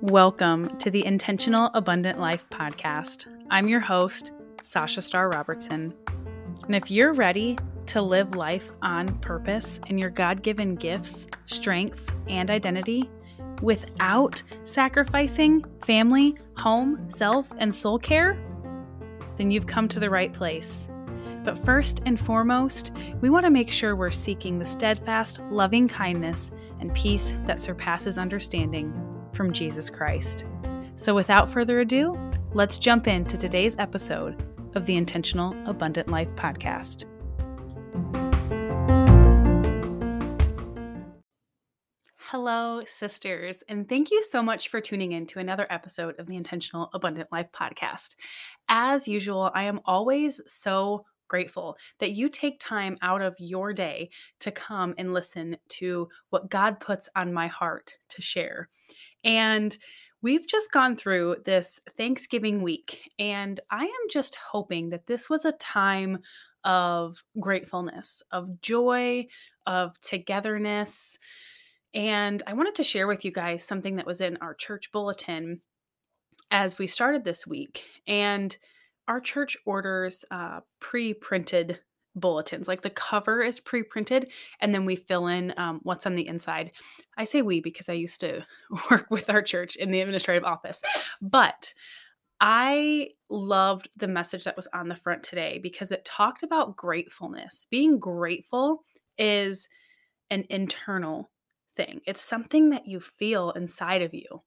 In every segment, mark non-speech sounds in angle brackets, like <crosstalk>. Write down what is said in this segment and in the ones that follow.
Welcome to the Intentional Abundant Life podcast. I'm your host, Sasha Starr Robertson. And if you're ready to live life on purpose in your God given gifts, strengths, and identity without sacrificing family, home, self, and soul care, then you've come to the right place. But first and foremost, we want to make sure we're seeking the steadfast, loving kindness and peace that surpasses understanding from Jesus Christ. So, without further ado, let's jump into today's episode of the Intentional Abundant Life podcast. Hello, sisters, and thank you so much for tuning in to another episode of the Intentional Abundant Life podcast. As usual, I am always so grateful that you take time out of your day to come and listen to what God puts on my heart to share. And we've just gone through this Thanksgiving week, and I am just hoping that this was a time of gratefulness, of joy, of togetherness. And I wanted to share with you guys something that was in our church bulletin as we started this week. And our church orders uh, pre printed bulletins. Like the cover is pre printed, and then we fill in um, what's on the inside. I say we because I used to <laughs> work with our church in the administrative office. But I loved the message that was on the front today because it talked about gratefulness. Being grateful is an internal thing, it's something that you feel inside of you.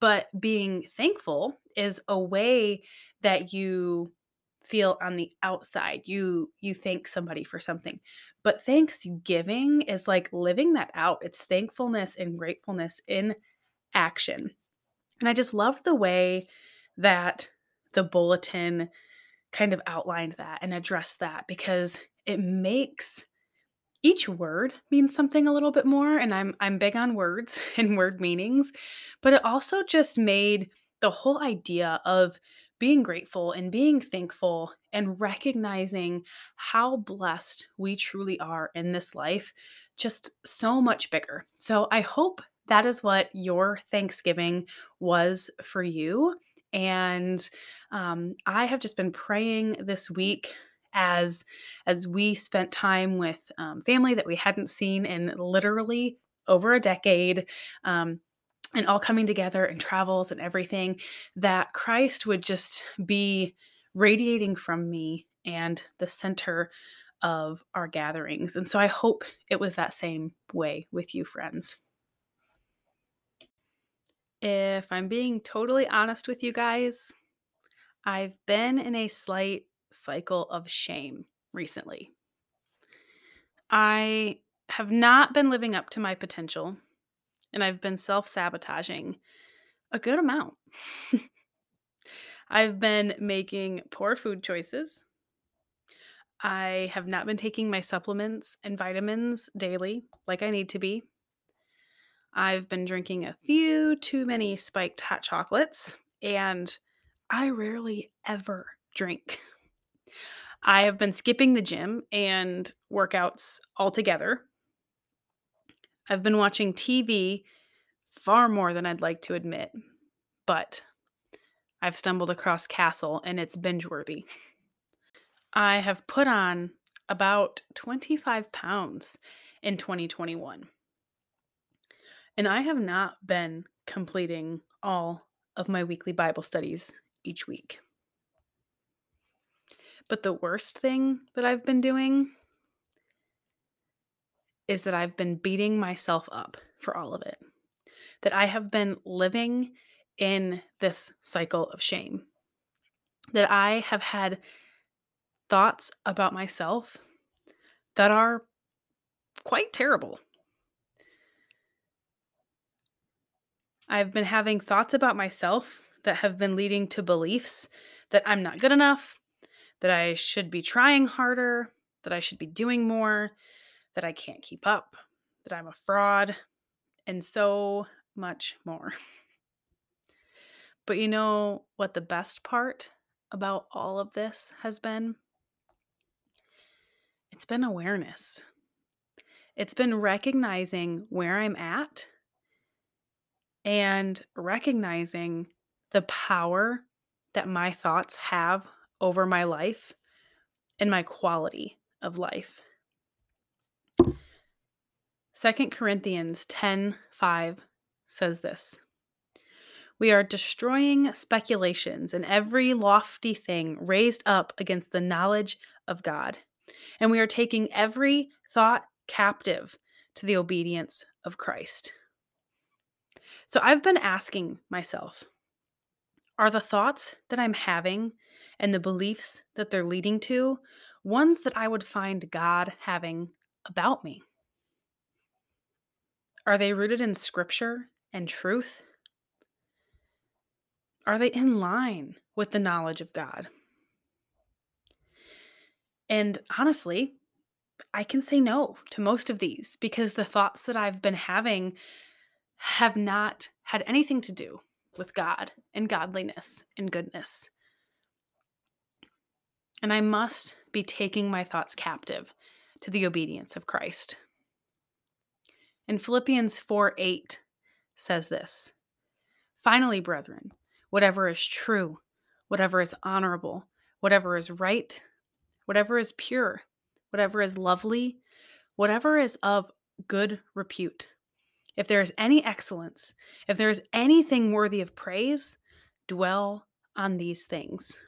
But being thankful is a way that you feel on the outside. You you thank somebody for something. But thanksgiving is like living that out. It's thankfulness and gratefulness in action. And I just loved the way that the bulletin kind of outlined that and addressed that because it makes each word means something a little bit more and I'm I'm big on words <laughs> and word meanings, but it also just made the whole idea of being grateful and being thankful and recognizing how blessed we truly are in this life just so much bigger. So I hope that is what your Thanksgiving was for you. And um, I have just been praying this week as as we spent time with um, family that we hadn't seen in literally over a decade. Um, and all coming together and travels and everything, that Christ would just be radiating from me and the center of our gatherings. And so I hope it was that same way with you, friends. If I'm being totally honest with you guys, I've been in a slight cycle of shame recently. I have not been living up to my potential and I've been self sabotaging a good amount. <laughs> I've been making poor food choices. I have not been taking my supplements and vitamins daily like I need to be. I've been drinking a few too many spiked hot chocolates, and I rarely ever drink. <laughs> I have been skipping the gym and workouts altogether I've been watching TV far more than I'd like to admit, but I've stumbled across Castle and it's binge worthy. I have put on about 25 pounds in 2021. And I have not been completing all of my weekly Bible studies each week. But the worst thing that I've been doing is that I've been beating myself up for all of it. That I have been living in this cycle of shame. That I have had thoughts about myself that are quite terrible. I've been having thoughts about myself that have been leading to beliefs that I'm not good enough, that I should be trying harder, that I should be doing more, that I can't keep up, that I'm a fraud, and so much more. But you know what the best part about all of this has been? It's been awareness. It's been recognizing where I'm at and recognizing the power that my thoughts have over my life and my quality of life. 2 Corinthians 10 5 says this We are destroying speculations and every lofty thing raised up against the knowledge of God. And we are taking every thought captive to the obedience of Christ. So I've been asking myself are the thoughts that I'm having and the beliefs that they're leading to ones that I would find God having about me? Are they rooted in scripture and truth? Are they in line with the knowledge of God? And honestly, I can say no to most of these because the thoughts that I've been having have not had anything to do with God and godliness and goodness. And I must be taking my thoughts captive to the obedience of Christ. And Philippians 4 8 says this Finally, brethren, whatever is true, whatever is honorable, whatever is right, whatever is pure, whatever is lovely, whatever is of good repute, if there is any excellence, if there is anything worthy of praise, dwell on these things.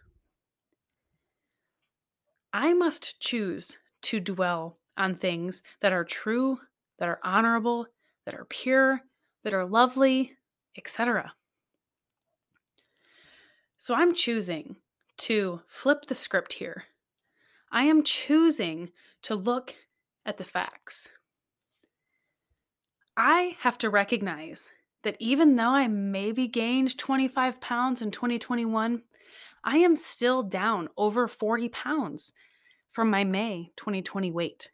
I must choose to dwell on things that are true, that are honorable, that are pure, that are lovely, etc. So I'm choosing to flip the script here. I am choosing to look at the facts. I have to recognize that even though I maybe gained 25 pounds in 2021, I am still down over 40 pounds from my May 2020 weight.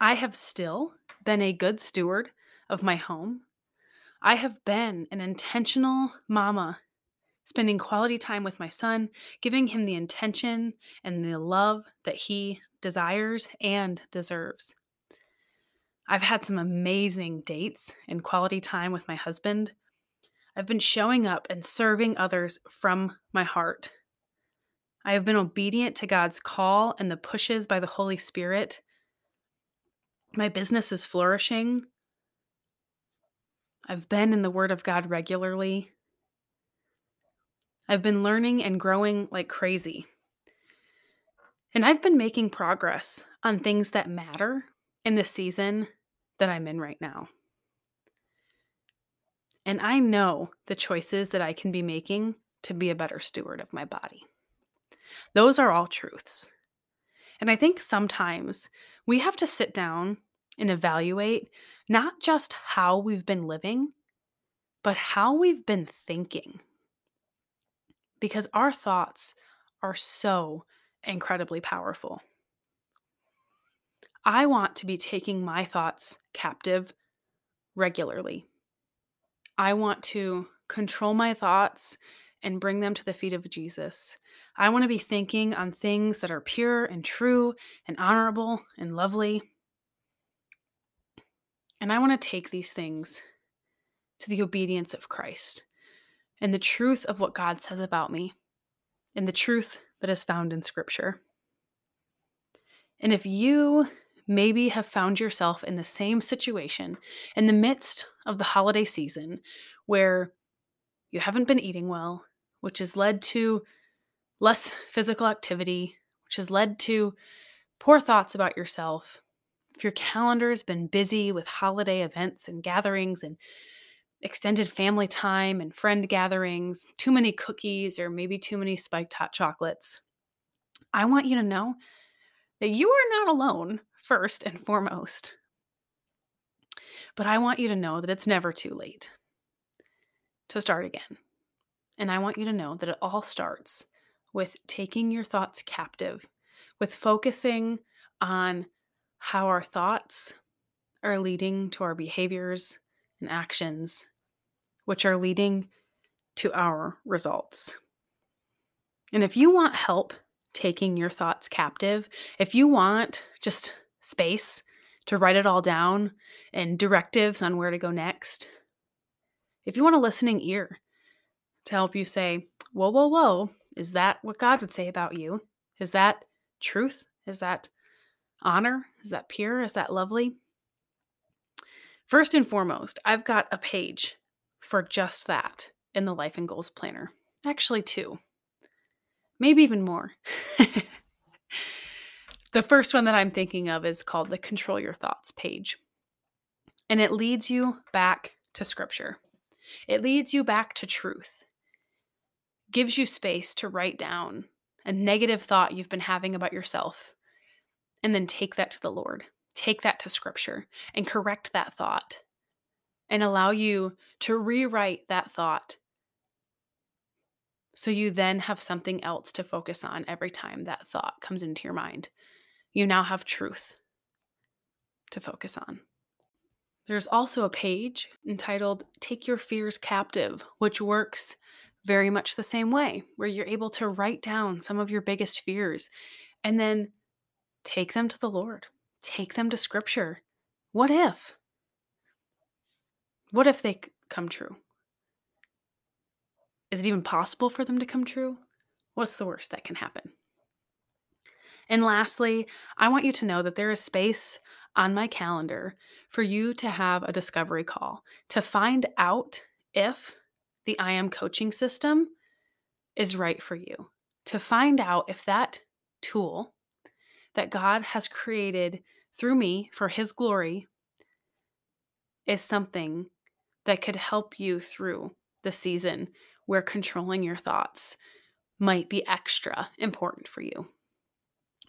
I have still been a good steward of my home. I have been an intentional mama, spending quality time with my son, giving him the intention and the love that he desires and deserves. I've had some amazing dates and quality time with my husband. I've been showing up and serving others from my heart. I have been obedient to God's call and the pushes by the Holy Spirit. My business is flourishing. I've been in the Word of God regularly. I've been learning and growing like crazy. And I've been making progress on things that matter in the season that I'm in right now. And I know the choices that I can be making to be a better steward of my body. Those are all truths. And I think sometimes we have to sit down and evaluate not just how we've been living, but how we've been thinking. Because our thoughts are so incredibly powerful. I want to be taking my thoughts captive regularly. I want to control my thoughts and bring them to the feet of Jesus. I want to be thinking on things that are pure and true and honorable and lovely. And I want to take these things to the obedience of Christ and the truth of what God says about me and the truth that is found in Scripture. And if you maybe have found yourself in the same situation in the midst of the holiday season where you haven't been eating well, which has led to less physical activity, which has led to poor thoughts about yourself. If your calendar has been busy with holiday events and gatherings and extended family time and friend gatherings, too many cookies, or maybe too many spiked hot chocolates, I want you to know that you are not alone first and foremost. But I want you to know that it's never too late to start again. And I want you to know that it all starts with taking your thoughts captive, with focusing on how our thoughts are leading to our behaviors and actions, which are leading to our results. And if you want help taking your thoughts captive, if you want just space to write it all down and directives on where to go next. If you want a listening ear to help you say, whoa, whoa, whoa, is that what God would say about you? Is that truth? Is that honor? Is that pure? Is that lovely? First and foremost, I've got a page for just that in the Life and Goals Planner. Actually, two, maybe even more. <laughs> the first one that I'm thinking of is called the Control Your Thoughts page. And it leads you back to Scripture, it leads you back to truth, gives you space to write down a negative thought you've been having about yourself, and then take that to the Lord take that to scripture and correct that thought and allow you to rewrite that thought so you then have something else to focus on every time that thought comes into your mind. You now have truth to focus on. There's also a page entitled Take Your Fears Captive, which works very much the same way, where you're able to write down some of your biggest fears and then take them to the Lord. Take them to scripture. What if? What if they come true? Is it even possible for them to come true? What's the worst that can happen? And lastly, I want you to know that there is space on my calendar for you to have a discovery call to find out if the I am coaching system is right for you, to find out if that tool that God has created through me for His glory is something that could help you through the season where controlling your thoughts might be extra important for you.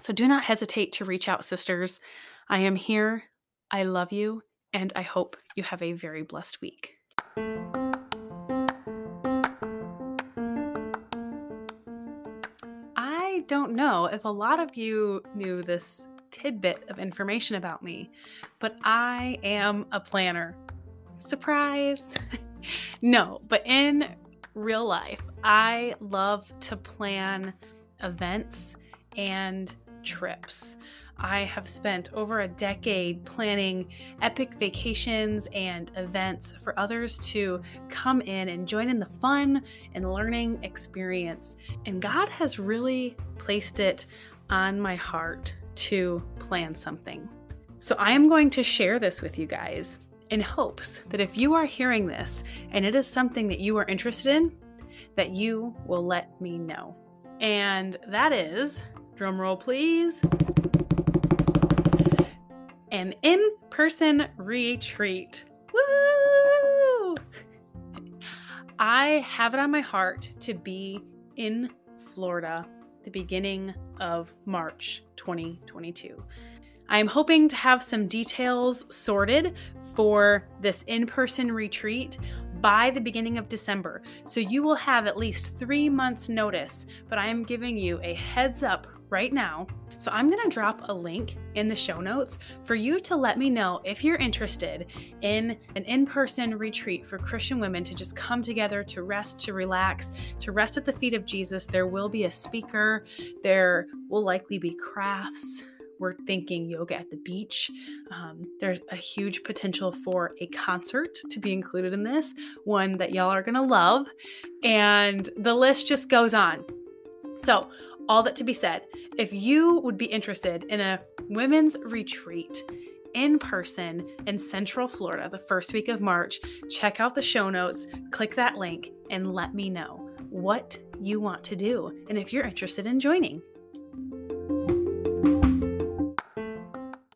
So do not hesitate to reach out, sisters. I am here. I love you, and I hope you have a very blessed week. I don't know if a lot of you knew this tidbit of information about me, but I am a planner. Surprise! <laughs> no, but in real life, I love to plan events and trips. I have spent over a decade planning epic vacations and events for others to come in and join in the fun and learning experience. And God has really placed it on my heart to plan something. So I am going to share this with you guys in hopes that if you are hearing this and it is something that you are interested in, that you will let me know. And that is, drumroll please an in person retreat. Woo! I have it on my heart to be in Florida the beginning of March 2022. I am hoping to have some details sorted for this in person retreat by the beginning of December. So you will have at least three months' notice, but I am giving you a heads up right now so I'm going to drop a link in the show notes for you to let me know if you're interested in an in person retreat for Christian women to just come together to rest, to relax, to rest at the feet of Jesus. There will be a speaker, there will likely be crafts. We're thinking yoga at the beach. Um, there's a huge potential for a concert to be included in this, one that y'all are gonna love. And the list just goes on. So, all that to be said, if you would be interested in a women's retreat in person in Central Florida the first week of March, check out the show notes, click that link, and let me know what you want to do and if you're interested in joining.